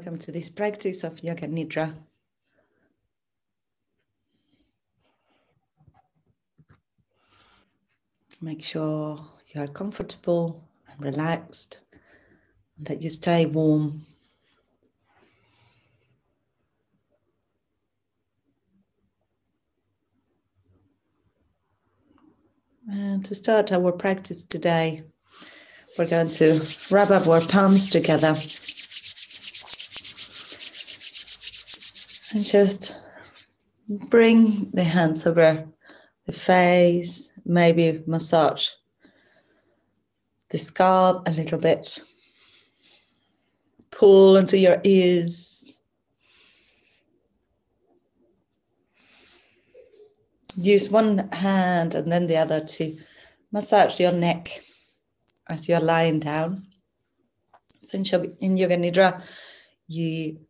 Welcome to this practice of Yoga Nidra. Make sure you are comfortable and relaxed and that you stay warm. And to start our practice today, we're going to rub up our palms together and just bring the hands over the face, maybe massage the scalp a little bit. Pull into your ears. Use one hand and then the other to massage your neck as you're lying down. So in Yoga Nidra, you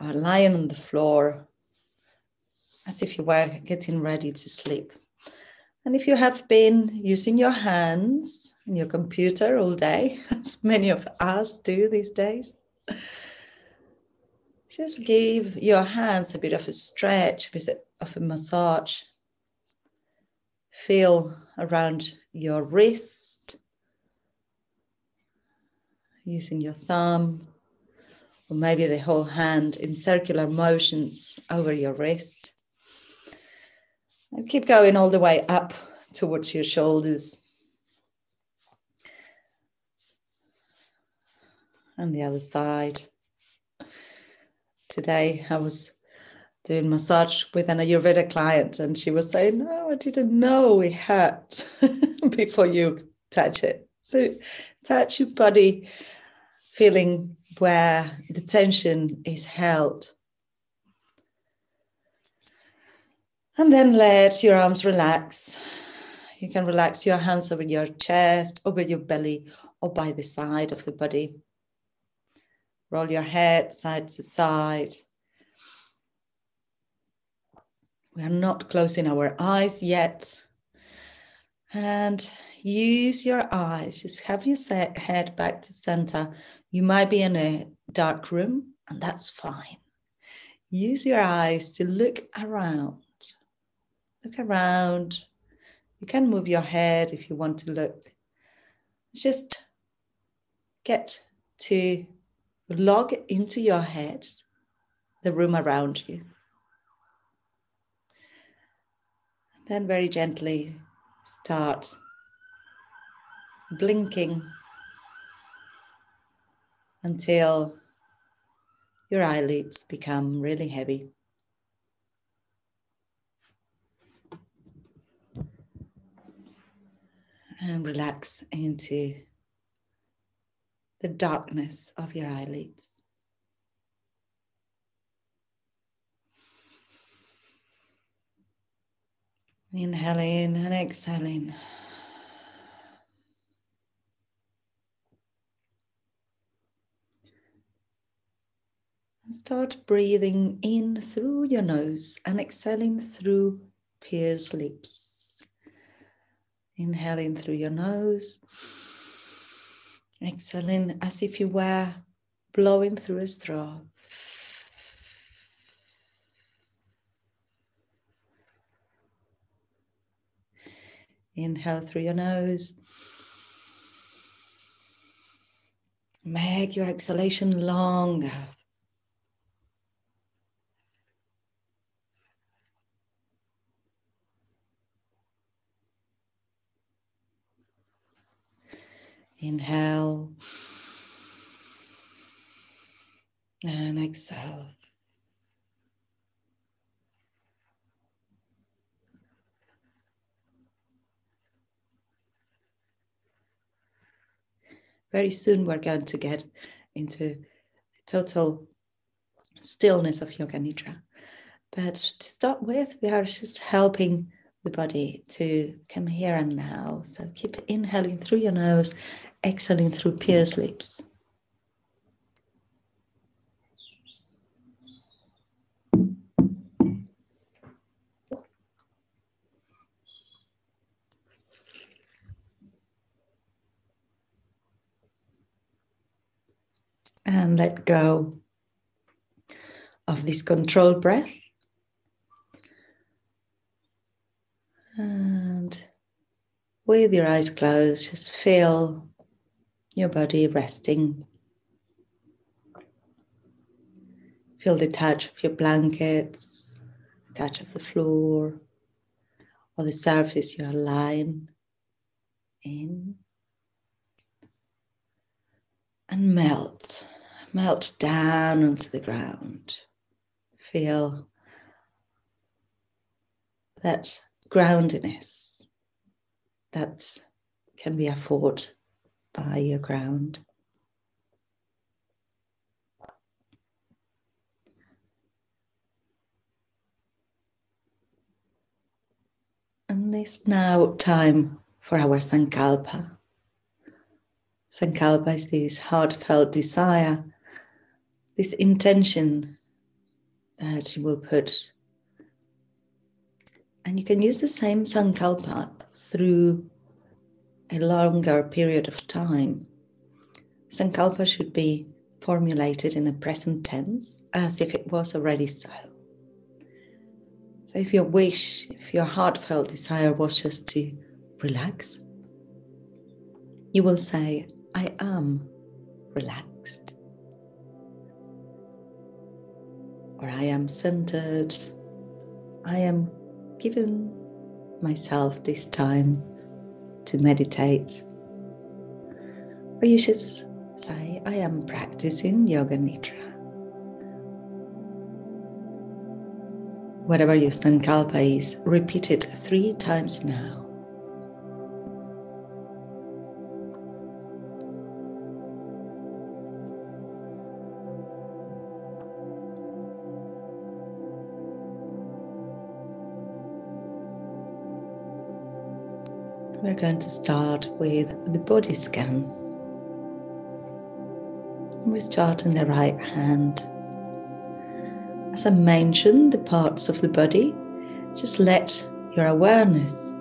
are lying on the floor as if you were getting ready to sleep. And if you have been using your hands and your computer all day, as many of us do these days, just give your hands a bit of a stretch, a bit of a massage. Feel around your wrist, using your thumb, or maybe the whole hand in circular motions over your wrist. And keep going all the way up towards your shoulders. And the other side. Today I was doing massage with an Ayurveda client, and she was saying, No, I didn't know it hurt before you touch it. So touch your body, feeling where the tension is held. And then let your arms relax. You can relax your hands over your chest, over your belly, or by the side of the body. Roll your head side to side. We are not closing our eyes yet. And use your eyes, just have your head back to center. You might be in a dark room, and that's fine. Use your eyes to look around. Look around. You can move your head if you want to look. Just get to log into your head the room around you. Then, very gently, start blinking until your eyelids become really heavy. and relax into the darkness of your eyelids. Inhaling and exhaling. Start breathing in through your nose and exhaling through pierced lips. Inhaling through your nose. Exhaling as if you were blowing through a straw. Inhale through your nose. Make your exhalation longer. Inhale and exhale. Very soon, we're going to get into total stillness of Yoga Nidra. But to start with, we are just helping the body to come here and now. So keep inhaling through your nose exhaling through pierced lips. And let go of this controlled breath. And with your eyes closed, just feel your body resting. Feel the touch of your blankets, the touch of the floor, or the surface you're lying in. And melt, melt down onto the ground. Feel that groundiness that can be afforded by your ground. And it's now time for our Sankalpa. Sankalpa is this heartfelt desire, this intention that you will put. And you can use the same Sankalpa through a longer period of time. Sankalpa should be formulated in a present tense as if it was already so. So, if your wish, if your heartfelt desire was just to relax, you will say, I am relaxed. Or I am centered. I am giving myself this time to meditate. Or you should say, I am practicing Yoga Nidra. Whatever your Sankalpa is, repeat it three times now. Going to start with the body scan. We start in the right hand. As I mentioned, the parts of the body, just let your awareness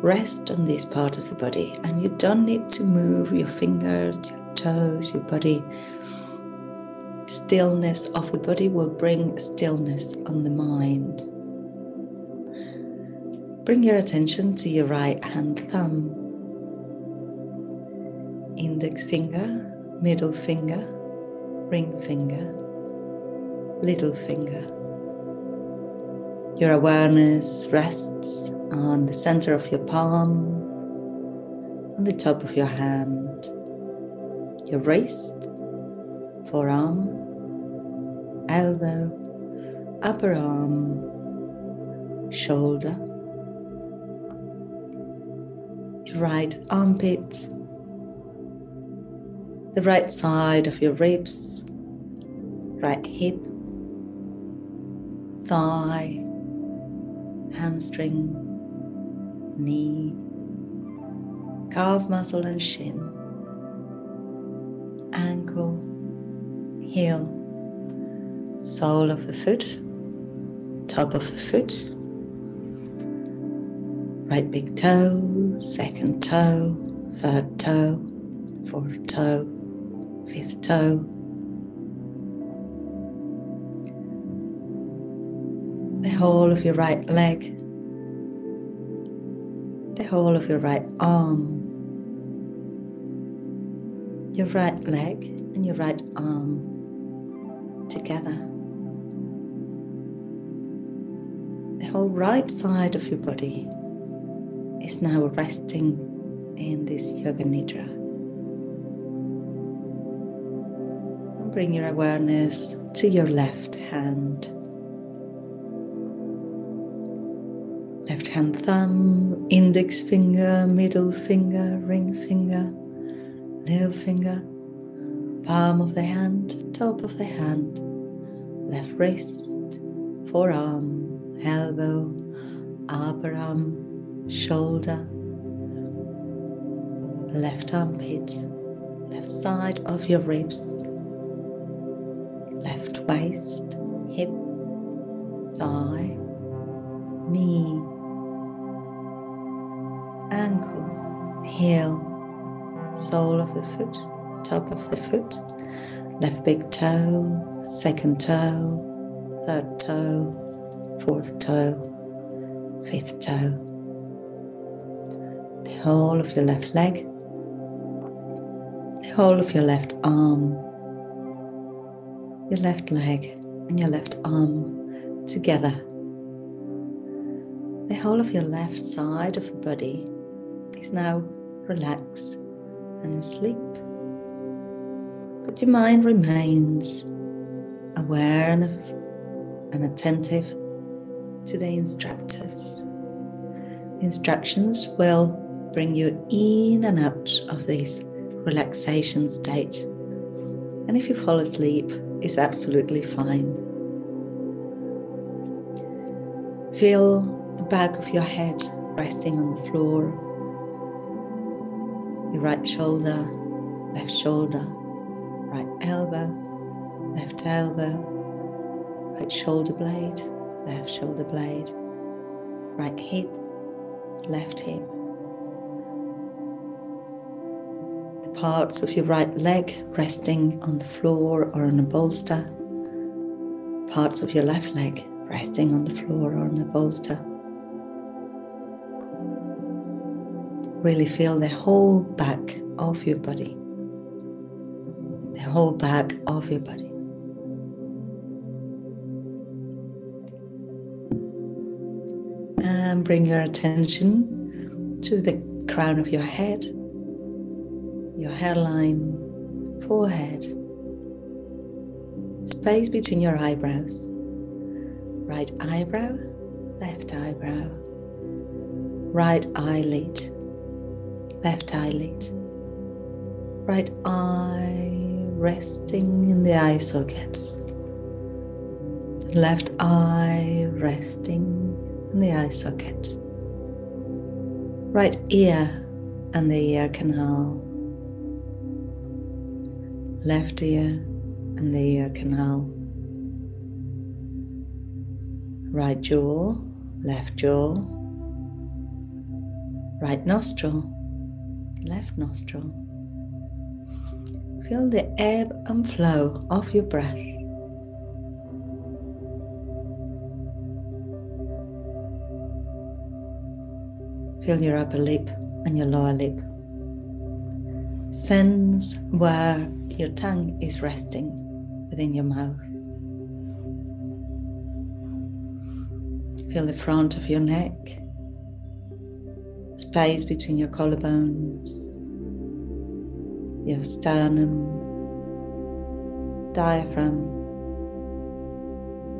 rest on this part of the body, and you don't need to move your fingers, your toes, your body. Stillness of the body will bring stillness on the mind. Bring your attention to your right hand thumb, index finger, middle finger, ring finger, little finger. Your awareness rests on the center of your palm, on the top of your hand, your wrist, forearm, elbow, upper arm, shoulder right armpit, the right side of your ribs, right hip, thigh, hamstring, knee, calf muscle and shin, ankle, heel, sole of the foot, top of the foot, right big toe, second toe, third toe, fourth toe, fifth toe. The whole of your right leg, the whole of your right arm, your right leg and your right arm together. The whole right side of your body is now resting in this Yoga Nidra. And bring your awareness to your left hand. Left hand thumb, index finger, middle finger, ring finger, little finger, palm of the hand, top of the hand, left wrist, forearm, elbow, upper arm, shoulder, left armpit, left side of your ribs, left waist, hip, thigh, knee, ankle, heel, sole of the foot, top of the foot, left big toe, second toe, third toe, fourth toe, fifth toe, the whole of your left leg, the whole of your left arm, your left leg, and your left arm together. The whole of your left side of your body is now relaxed and asleep. But your mind remains aware and, and attentive to the instructors. Instructions will bring you in and out of this relaxation state. And if you fall asleep, it's absolutely fine. Feel the back of your head resting on the floor, your right shoulder, left shoulder, right elbow, left elbow, right shoulder blade, left shoulder blade, right hip, left hip. Parts of your right leg resting on the floor or on a bolster, parts of your left leg resting on the floor or on a bolster. Really feel the whole back of your body the whole back of your body. And bring your attention to the crown of your head, your hairline, forehead, space between your eyebrows, right eyebrow, left eyebrow, right eyelid, left eyelid, right eye resting in the eye socket. Left eye resting in the eye socket. Right ear and the ear canal. Left ear and the ear canal. Right jaw, left jaw. Right nostril, left nostril Feel the ebb and flow of your breath. Feel your upper lip and your lower lip. Sense where your tongue is resting within your mouth. Feel the front of your neck, space between your collarbones. Your sternum, diaphragm,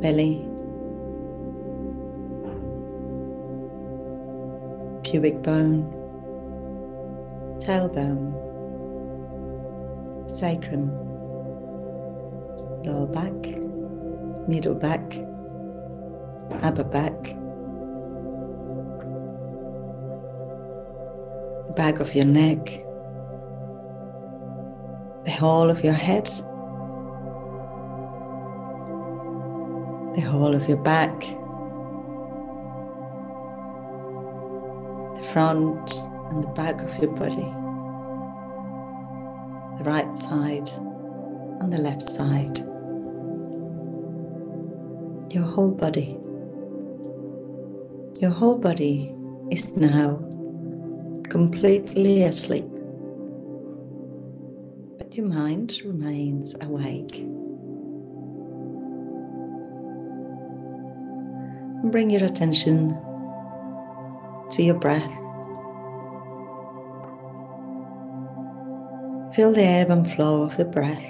belly, pubic bone, tailbone, sacrum, lower back, middle back, upper back, the back of your neck, the whole of your head, the whole of your back, the front and the back of your body, right side and the left side, your whole body. Your whole body is now completely asleep but your mind remains awake. Bring your attention to your breath. Feel the ebb and flow of the breath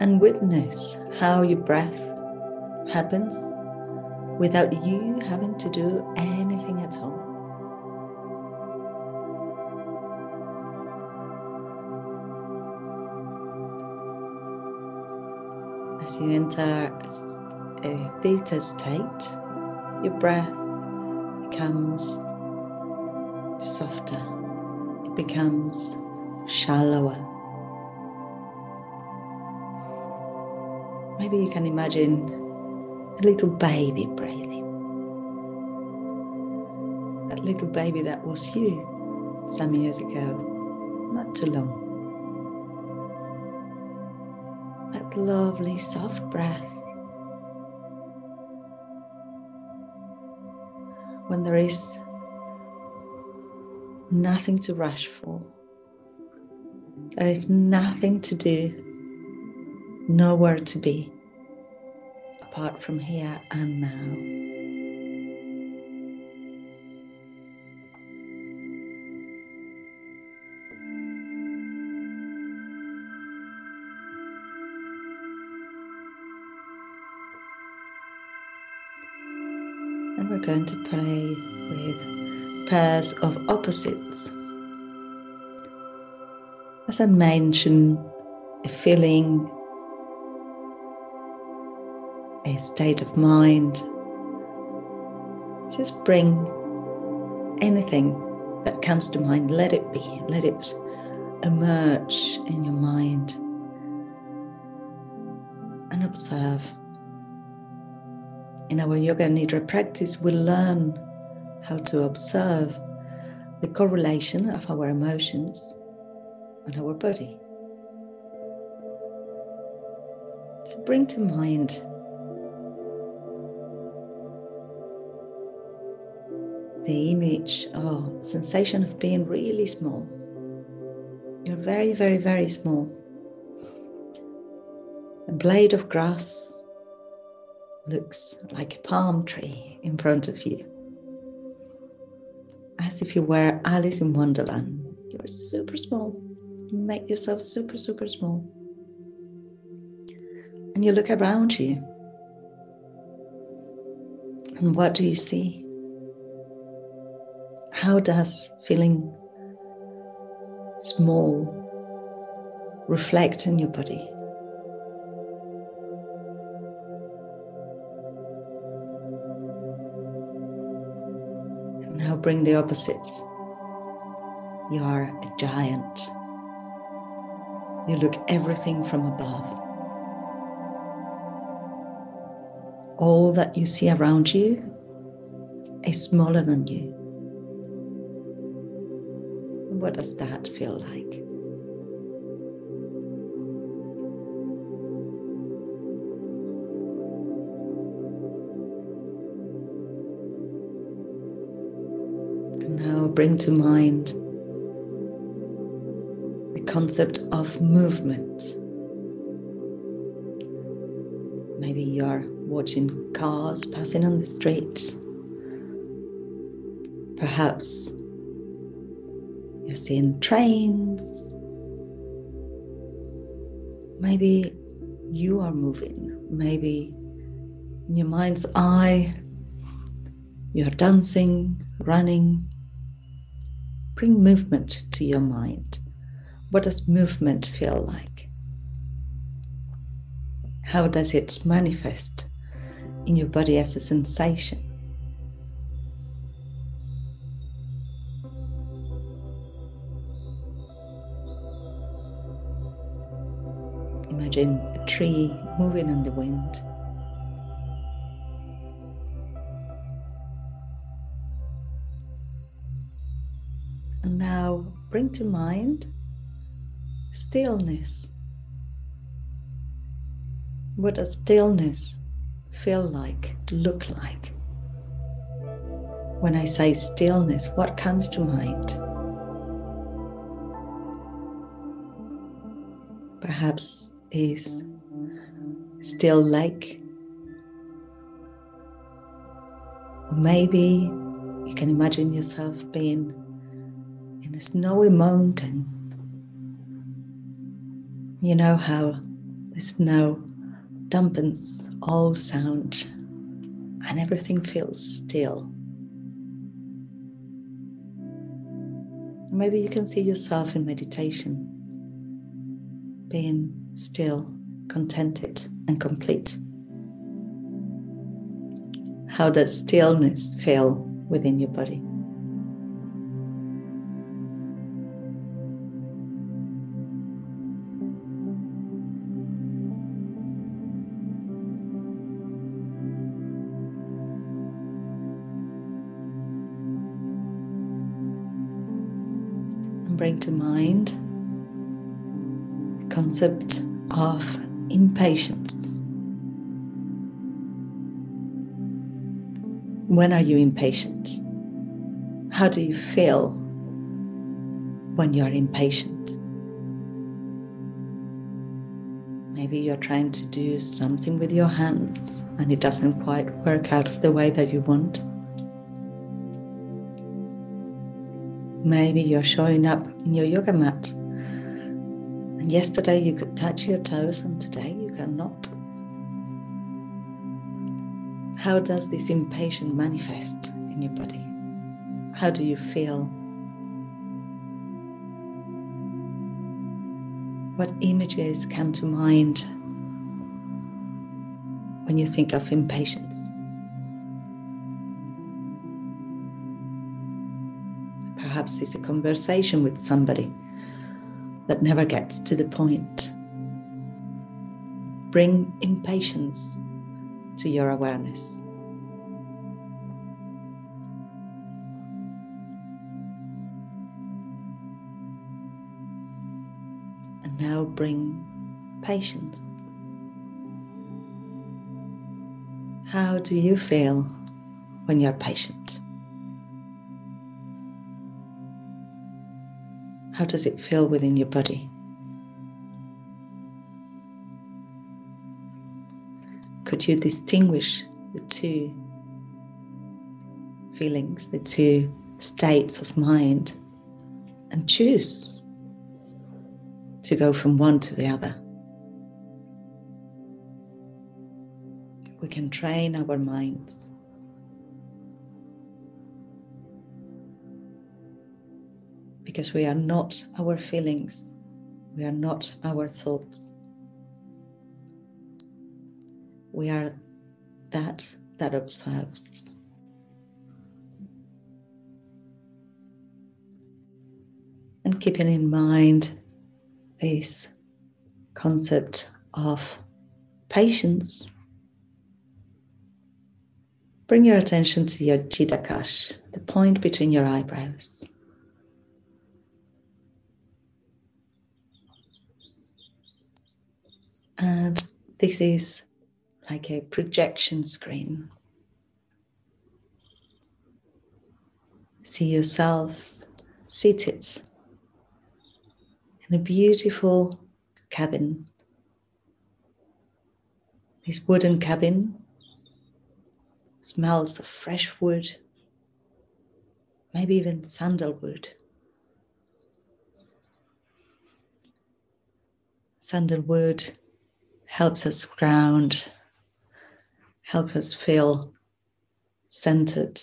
and witness how your breath happens without you having to do anything at all. As you enter a theta state, your breath becomes softer, becomes shallower. Maybe you can imagine a little baby breathing. That little baby that was you some years ago, not too long. that lovely soft breath. When there is nothing to rush for, there is nothing to do, nowhere to be apart from here and now. Pairs of opposites. As I mentioned, a feeling, a state of mind. Just bring anything that comes to mind, let it be, let it emerge in your mind and observe in our Yoga Nidra practice, we learn how to observe the correlation of our emotions and our body. So bring to mind the image or sensation of being really small. You're very, very, very small. A blade of grass looks like a palm tree in front of you. As if you were Alice in Wonderland. You're super small. You make yourself super, super small. And you look around you. And what do you see? How does feeling small reflect in your body? Bring the opposites. You are a giant. You look everything from above. All that you see around you is smaller than you. What does that feel like? Bring to mind the concept of movement. Maybe you're watching cars passing on the street. Perhaps you're seeing trains. Maybe you are moving. Maybe in your mind's eye, you're dancing, running, Bring movement to your mind. What does movement feel like? How does it manifest in your body as a sensation? Imagine a tree moving on the wind. To mind stillness. What does stillness feel like, look like? When I say stillness, what comes to mind? Perhaps is still lake. Or maybe you can imagine yourself being in a snowy mountain. You know how the snow dampens all sound and everything feels still. Maybe you can see yourself in meditation, being still, contented, and complete. How does stillness feel within your body? Mind the concept of impatience. When are you impatient? How do you feel when you're impatient? Maybe you're trying to do something with your hands and it doesn't quite work out the way that you want. Maybe you're showing up in your yoga mat and yesterday you could touch your toes and today you cannot. How does this impatience manifest in your body? How do you feel? What images come to mind when you think of impatience? Perhaps it's a conversation with somebody that never gets to the point. Bring impatience to your awareness. And now bring patience. How do you feel when you're patient? How does it feel within your body? Could you distinguish the two feelings, the two states of mind, and choose to go from one to the other? We can train our minds because we are not our feelings, we are not our thoughts. We are that that observes. And keeping in mind this concept of patience, bring your attention to your Chidakash, the point between your eyebrows. And this is like a projection screen. See yourself seated in a beautiful cabin. This wooden cabin smells of fresh wood, maybe even sandalwood. Sandalwood helps us ground, help us feel centered.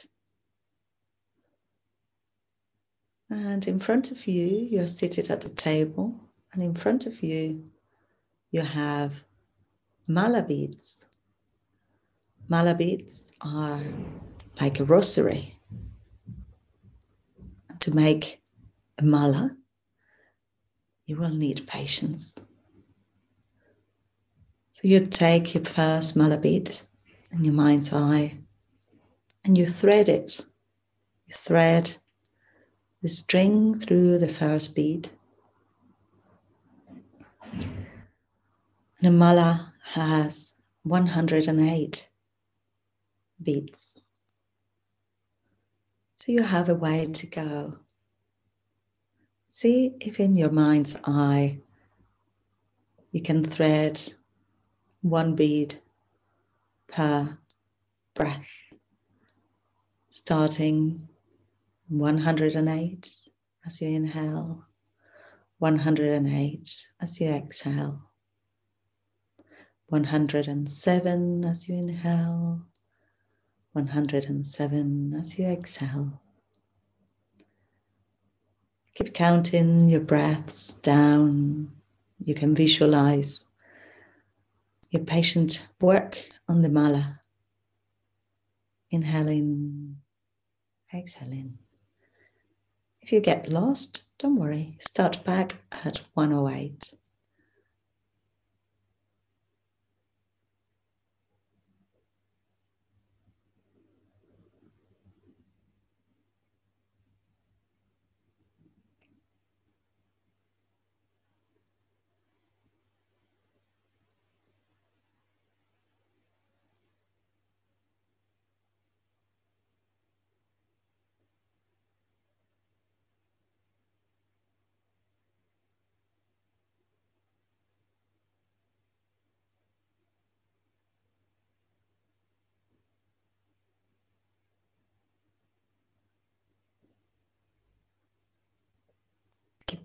And in front of you, you're seated at the table, and in front of you, you have mala beads. Mala beads are like a rosary. To make a mala, you will need patience. So you take your first mala bead in your mind's eye and you thread it. You thread the string through the first bead. And a mala has 108 beads. So you have a way to go. See if in your mind's eye you can thread one bead per breath, starting 108 as you inhale, 108 as you exhale, 107 as you inhale, 107 as you exhale. Keep counting your breaths down. You can visualize your patient work on the mala. Inhaling, exhaling. If you get lost, don't worry, start back at 108.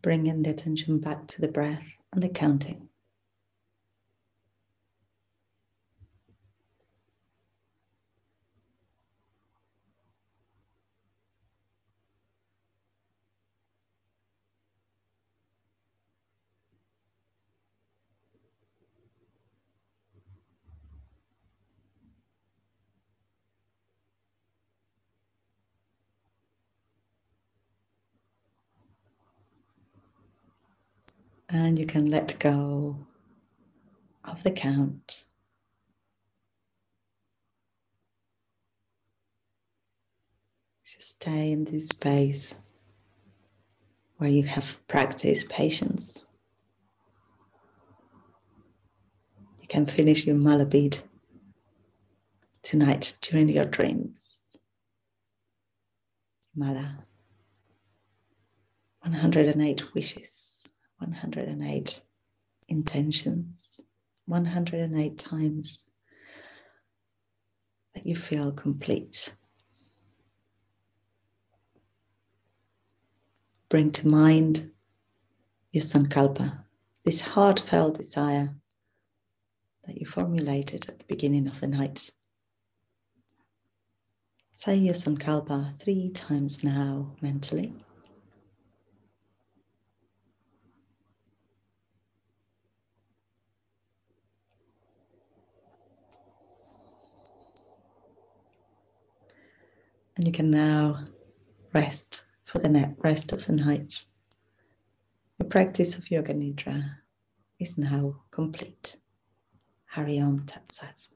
Bringing the attention back to the breath and the counting. And you can let go of the count. Just stay in this space where you have practiced patience. You can finish your mala bead tonight during your dreams. Mala. 108 wishes. 108 intentions, 108 times that you feel complete. Bring to mind your sankalpa, this heartfelt desire that you formulated at the beginning of the night. Say your sankalpa three times now mentally. And you can now rest for the rest of the night. The practice of Yoga Nidra is now complete. Hari Om Tat Sat.